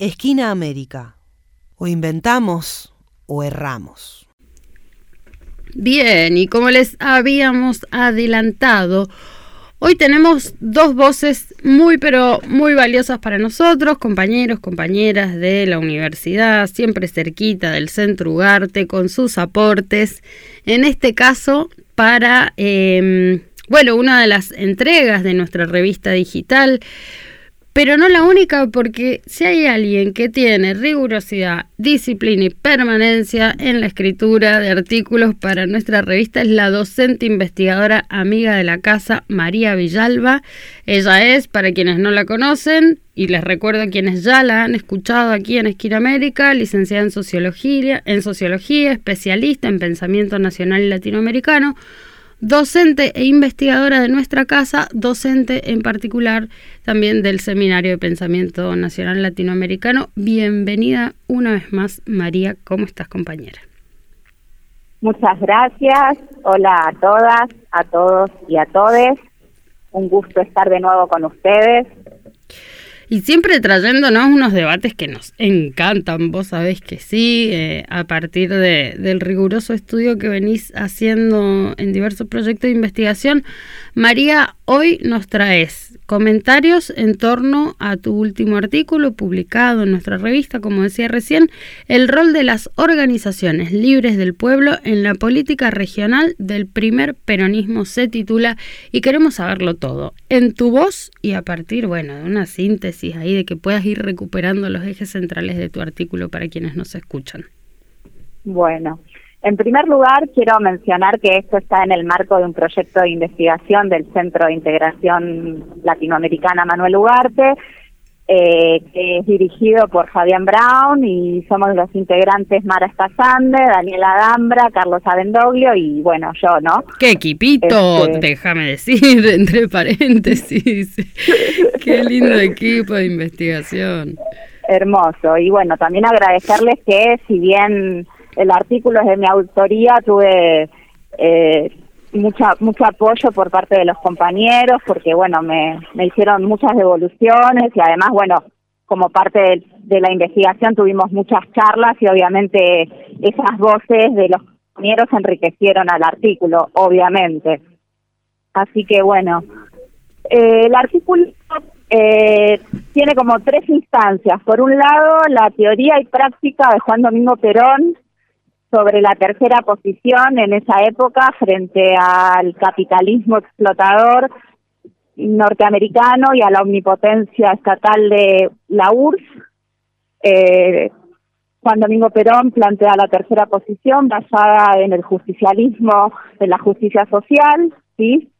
Esquina América. O inventamos o erramos. Bien, y como les habíamos adelantado, hoy tenemos dos voces muy pero muy valiosas para nosotros, compañeros, compañeras de la universidad, siempre cerquita del Centro Ugarte, con sus aportes, en este caso para, em, bueno, una de las entregas de nuestra revista digital pero no la única porque si hay alguien que tiene rigurosidad, disciplina y permanencia en la escritura de artículos para nuestra revista es la docente investigadora amiga de la casa María Villalba. Ella es, para quienes no la conocen, y les recuerdo a quienes ya la han escuchado aquí en Esquina América, licenciada en sociología, en sociología, especialista en pensamiento nacional y latinoamericano docente e investigadora de nuestra casa, docente en particular también del Seminario de Pensamiento Nacional Latinoamericano. Bienvenida una vez más, María. ¿Cómo estás, compañera? Muchas gracias. Hola a todas, a todos y a todes. Un gusto estar de nuevo con ustedes. Y siempre trayéndonos unos debates que nos encantan, vos sabés que sí, eh, a partir de, del riguroso estudio que venís haciendo en diversos proyectos de investigación. María, hoy nos traes comentarios en torno a tu último artículo publicado en nuestra revista, como decía recién, el rol de las organizaciones libres del pueblo en la política regional del primer peronismo se titula y queremos saberlo todo en tu voz y a partir, bueno, de una síntesis ahí de que puedas ir recuperando los ejes centrales de tu artículo para quienes nos escuchan. Bueno, en primer lugar, quiero mencionar que esto está en el marco de un proyecto de investigación del Centro de Integración Latinoamericana Manuel Ugarte, eh, que es dirigido por Fabián Brown y somos los integrantes Mara Escazande, Daniela Dambra, Carlos Avendoglio y bueno, yo, ¿no? ¡Qué equipito! Este, déjame decir, entre paréntesis. ¡Qué lindo equipo de investigación! Hermoso. Y bueno, también agradecerles que si bien el artículo es de mi autoría, tuve eh, mucha mucho apoyo por parte de los compañeros, porque bueno, me, me hicieron muchas devoluciones y además, bueno, como parte de, la investigación tuvimos muchas charlas y obviamente esas voces de los compañeros enriquecieron al artículo, obviamente. Así que bueno, eh, el artículo eh, tiene como tres instancias. Por un lado, la teoría y práctica de Juan Domingo Perón sobre la tercera posición en esa época frente al capitalismo explotador norteamericano y a la omnipotencia estatal de la URSS. Eh, Juan Domingo Perón plantea la tercera posición basada en el justicialismo, en la justicia social, ¿sí?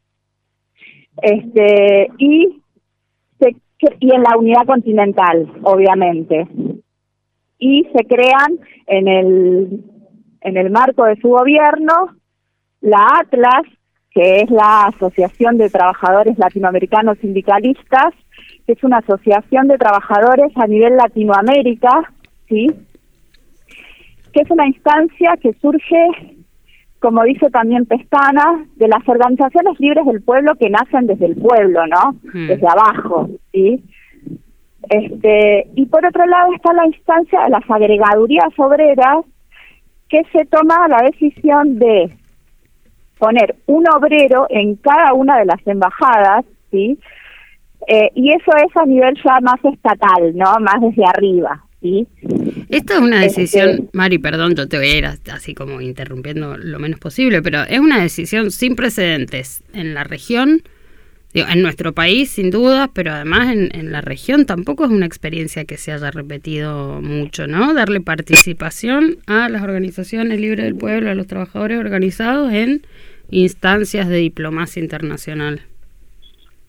Este, y, y en la unidad continental, obviamente. Y se crean en el en el marco de su gobierno, la ATLAS, que es la Asociación de Trabajadores Latinoamericanos Sindicalistas, que es una asociación de trabajadores a nivel Latinoamérica, ¿sí? que es una instancia que surge, como dice también Pestana, de las organizaciones libres del pueblo que nacen desde el pueblo, ¿no? Hmm. Desde abajo, ¿sí? Este, y por otro lado está la instancia de las agregadurías obreras, que se toma la decisión de poner un obrero en cada una de las embajadas, ¿sí? Eh, y eso es a nivel ya más estatal, ¿no? Más desde arriba, ¿sí? Esto es una este, decisión, Mari, perdón, yo te voy a ir así como interrumpiendo lo menos posible, pero es una decisión sin precedentes en la región en nuestro país, sin duda, pero además en, la región tampoco es una experiencia que se haya repetido mucho, ¿no? Darle participación a las organizaciones libres del pueblo, a los trabajadores organizados en instancias de diplomacia internacional.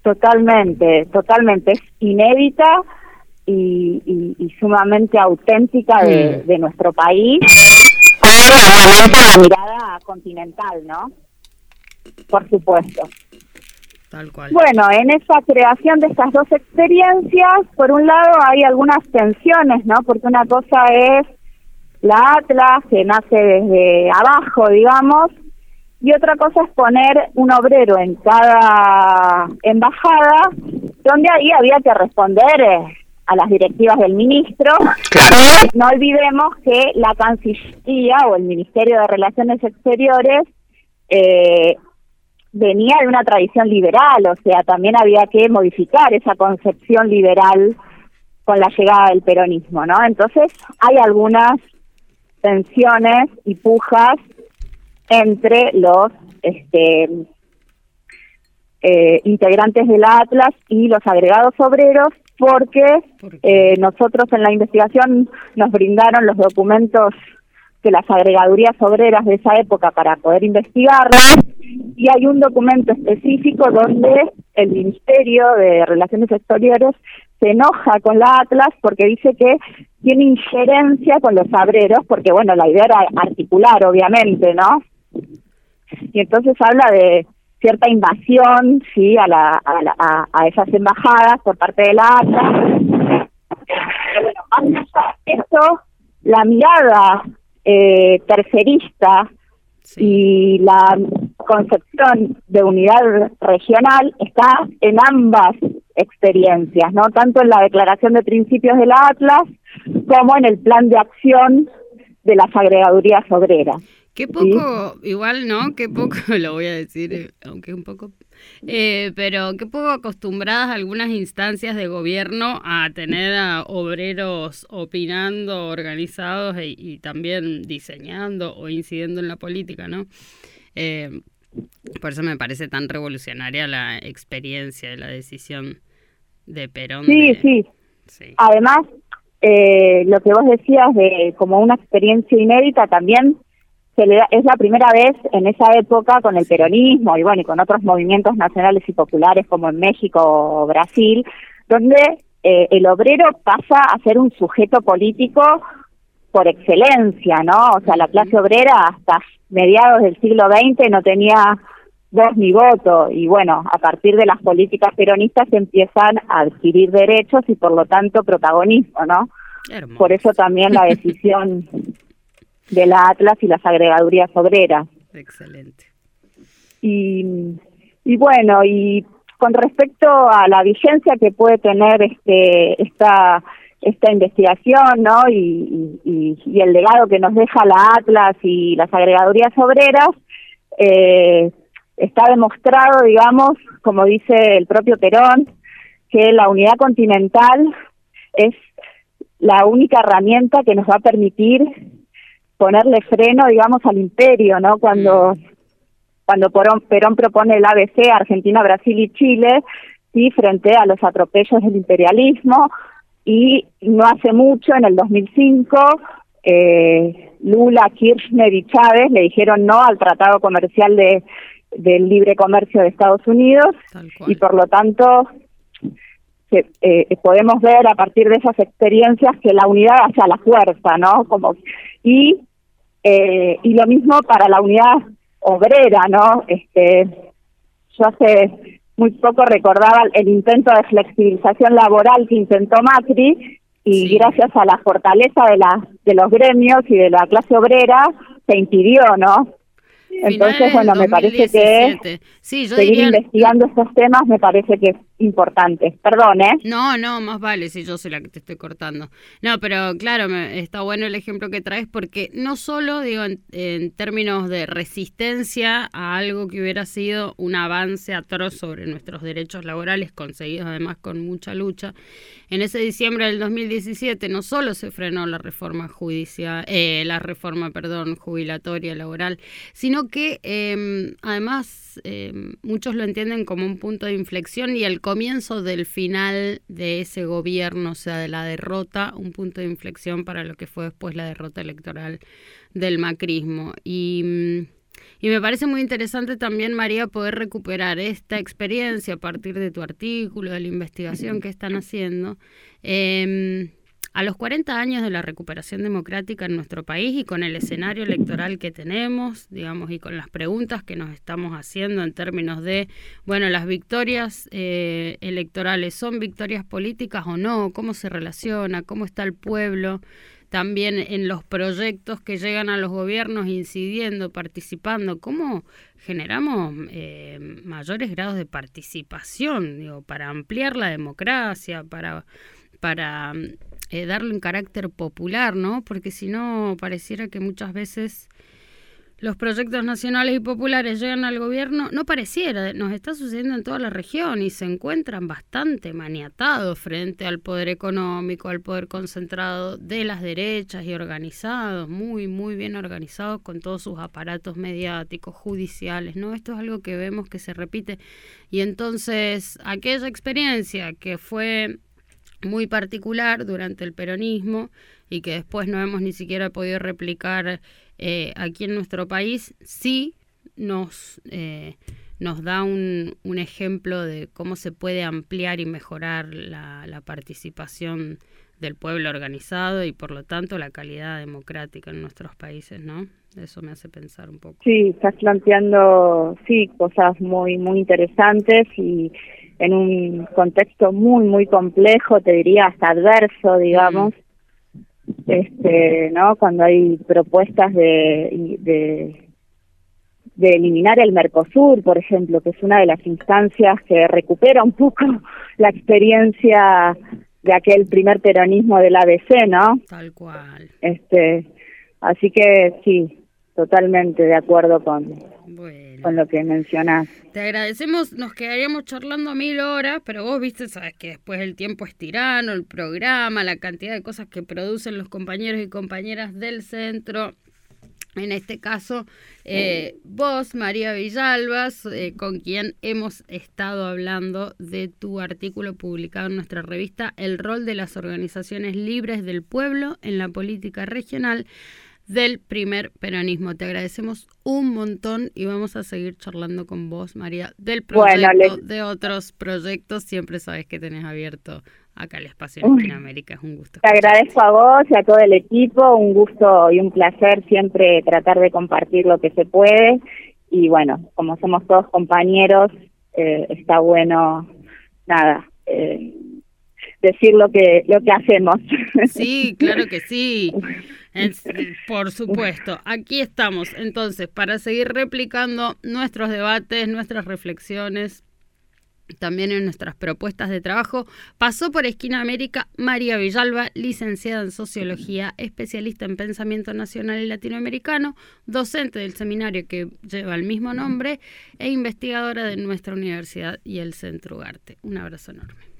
Totalmente, totalmente. Es inédita y, sumamente auténtica de, de nuestro país. Con la mirada continental, ¿no? Por supuesto. Bueno, en esa creación de estas dos experiencias, por un lado hay algunas tensiones, ¿no? Porque una cosa es la Atlas, que nace desde abajo, digamos, y otra cosa es poner un obrero en cada embajada, donde ahí había que responder eh, a las directivas del ministro. No olvidemos que la Cancillería o el Ministerio de Relaciones Exteriores eh, venía de una tradición liberal, o sea, también había que modificar esa concepción liberal con la llegada del peronismo, ¿no? Entonces hay algunas tensiones y pujas entre los este, eh, integrantes del Atlas y los agregados obreros porque eh, nosotros en la investigación nos brindaron los documentos de las agregadurías obreras de esa época para poder investigarlas y hay un documento específico donde el Ministerio de Relaciones Exteriores se enoja con la Atlas porque dice que tiene injerencia con los obreros, porque bueno, la idea era articular, obviamente, ¿no? Y entonces habla de cierta invasión, sí, a, la, a, a, esas embajadas por parte de la Atlas. bueno, esto, la mirada eh, tercerista y la concepción de unidad regional está en ambas experiencias, ¿no? Tanto en la declaración de principios de la Atlas como en el plan de acción de las agregadurías obreras. Qué poco, igual, ¿no? Qué poco, lo voy a decir, aunque un poco, eh, pero qué poco acostumbradas algunas instancias de gobierno a tener a obreros opinando, organizados e, y también diseñando o incidiendo en la política, ¿no? Eh, por eso me parece tan revolucionaria la experiencia de la decisión de Perón. Sí, sí, sí. Además, lo que vos decías de como una experiencia inédita también se le es la primera vez en esa época con el peronismo y bueno y con otros movimientos nacionales y populares como en México o Brasil donde eh, el obrero pasa a ser un sujeto político por excelencia no o sea la clase obrera hasta mediados del siglo XX no tenía voz ni voto. Y bueno a partir de las políticas peronistas se empiezan a adquirir derechos y por lo tanto protagonismo no por eso también la decisión de la Atlas y las agregadurías obreras. Excelente. Y, y bueno, y con respecto a la vigencia que puede tener este esta esta investigación, ¿no? Y, y, el legado que nos deja la Atlas y las agregadurías obreras, eh, está demostrado, digamos, como dice el propio Perón, que la unidad continental es la única herramienta que nos va a permitir ponerle freno, digamos, al imperio, ¿no? Cuando, mm. cuando Perón, propone el ABC, Argentina, Brasil y Chile, sí, frente a los atropellos del imperialismo, y no hace mucho, en el 2005, eh, Lula, Kirchner y Chávez le dijeron no al Tratado Comercial de del Libre Comercio de Estados Unidos, y por lo tanto eh, podemos ver a partir de esas experiencias que la unidad hacia la fuerza, ¿no? Como y eh, y lo mismo para la unidad obrera, ¿no? Este, yo hace muy poco recordaba el intento de flexibilización laboral que intentó Macri y gracias a la fortaleza de la de los gremios y de la clase obrera se impidió, ¿no? Entonces, bueno, me parece que seguir investigando estos temas me parece que es importante. Perdón, ¿eh? No, no, más vale si yo soy la que te estoy cortando. No, pero claro, me, está bueno el ejemplo que traes porque no solo, digo, en, términos de resistencia a algo que hubiera sido un avance atroz sobre nuestros derechos laborales, conseguidos además con mucha lucha, en ese diciembre del 2017 no solo se frenó la reforma judicial, eh, la reforma, perdón, jubilatoria laboral, sino que em, además em, muchos lo entienden como un punto de inflexión y el comienzo del final de ese gobierno, o sea, de la derrota, un punto de inflexión para lo que fue después la derrota electoral del macrismo. Y mm, y me parece muy interesante también, María, poder recuperar esta experiencia a partir de tu artículo, de la investigación que están haciendo. Em, a los 40 años de la recuperación democrática en nuestro país y con el escenario electoral que tenemos, digamos, y con las preguntas que nos estamos haciendo en términos de, bueno, las victorias eh, electorales, ¿son victorias políticas o no? ¿Cómo se relaciona? ¿Cómo está el pueblo? también en los proyectos que llegan a los gobiernos incidiendo, participando, ¿cómo generamos eh, mayores grados de participación digo, para ampliar la democracia, para, para eh, darle un carácter popular, ¿no? Porque si no, pareciera que muchas veces los proyectos nacionales y populares llegan al gobierno, no pareciera, nos está sucediendo en toda la región y se encuentran bastante maniatados frente al poder económico, al poder concentrado de las derechas y organizados, muy, muy bien organizados con todos sus aparatos mediáticos, judiciales, ¿no? Esto es algo que vemos que se repite. Y entonces, aquella experiencia que fue muy particular durante el peronismo y que después no hemos ni siquiera podido replicar eh, aquí en nuestro país, sí nos, eh, nos da un, un, ejemplo de cómo se puede ampliar y mejorar la, la, participación del pueblo organizado y por lo tanto la calidad democrática en nuestros países, ¿no? Eso me hace pensar un poco. Sí, estás planteando, sí, cosas muy, muy interesantes y en un contexto muy, muy complejo, te diría hasta adverso, digamos, este, ¿no? Cuando hay propuestas de, de, de eliminar el Mercosur, por ejemplo, que es una de las instancias que recupera un poco la experiencia de aquel primer peronismo del ABC, ¿no? Tal cual. Este, así que sí, totalmente de acuerdo con, con lo que mencionás. Te agradecemos, nos quedaríamos charlando mil horas, pero vos viste, sabes que después el tiempo es tirano, el programa, la cantidad de cosas que producen los compañeros y compañeras del centro. En este caso, eh, vos, María Villalbas, eh, con quien hemos estado hablando de tu artículo publicado en nuestra revista El rol de las organizaciones libres del pueblo en la política regional del primer peronismo. Te agradecemos un montón y vamos a seguir charlando con vos, María, del proyecto, de otros proyectos. Siempre sabes que tenés abierto acá el espacio en Latinoamérica. Es un gusto. Te agradezco a vos y a todo el equipo. Un gusto y un placer siempre tratar de compartir lo que se puede. Y bueno, como somos todos compañeros, eh, está bueno, nada, eh, decir lo que, lo que hacemos. Sí, claro que sí. por supuesto, aquí estamos entonces para seguir replicando nuestros debates, nuestras reflexiones, también en nuestras propuestas de trabajo. Pasó por Esquina América María Villalba, licenciada en Sociología, especialista en Pensamiento Nacional y Latinoamericano, docente del seminario que lleva el mismo nombre e investigadora de nuestra universidad y el Centro Ugarte. Un abrazo enorme.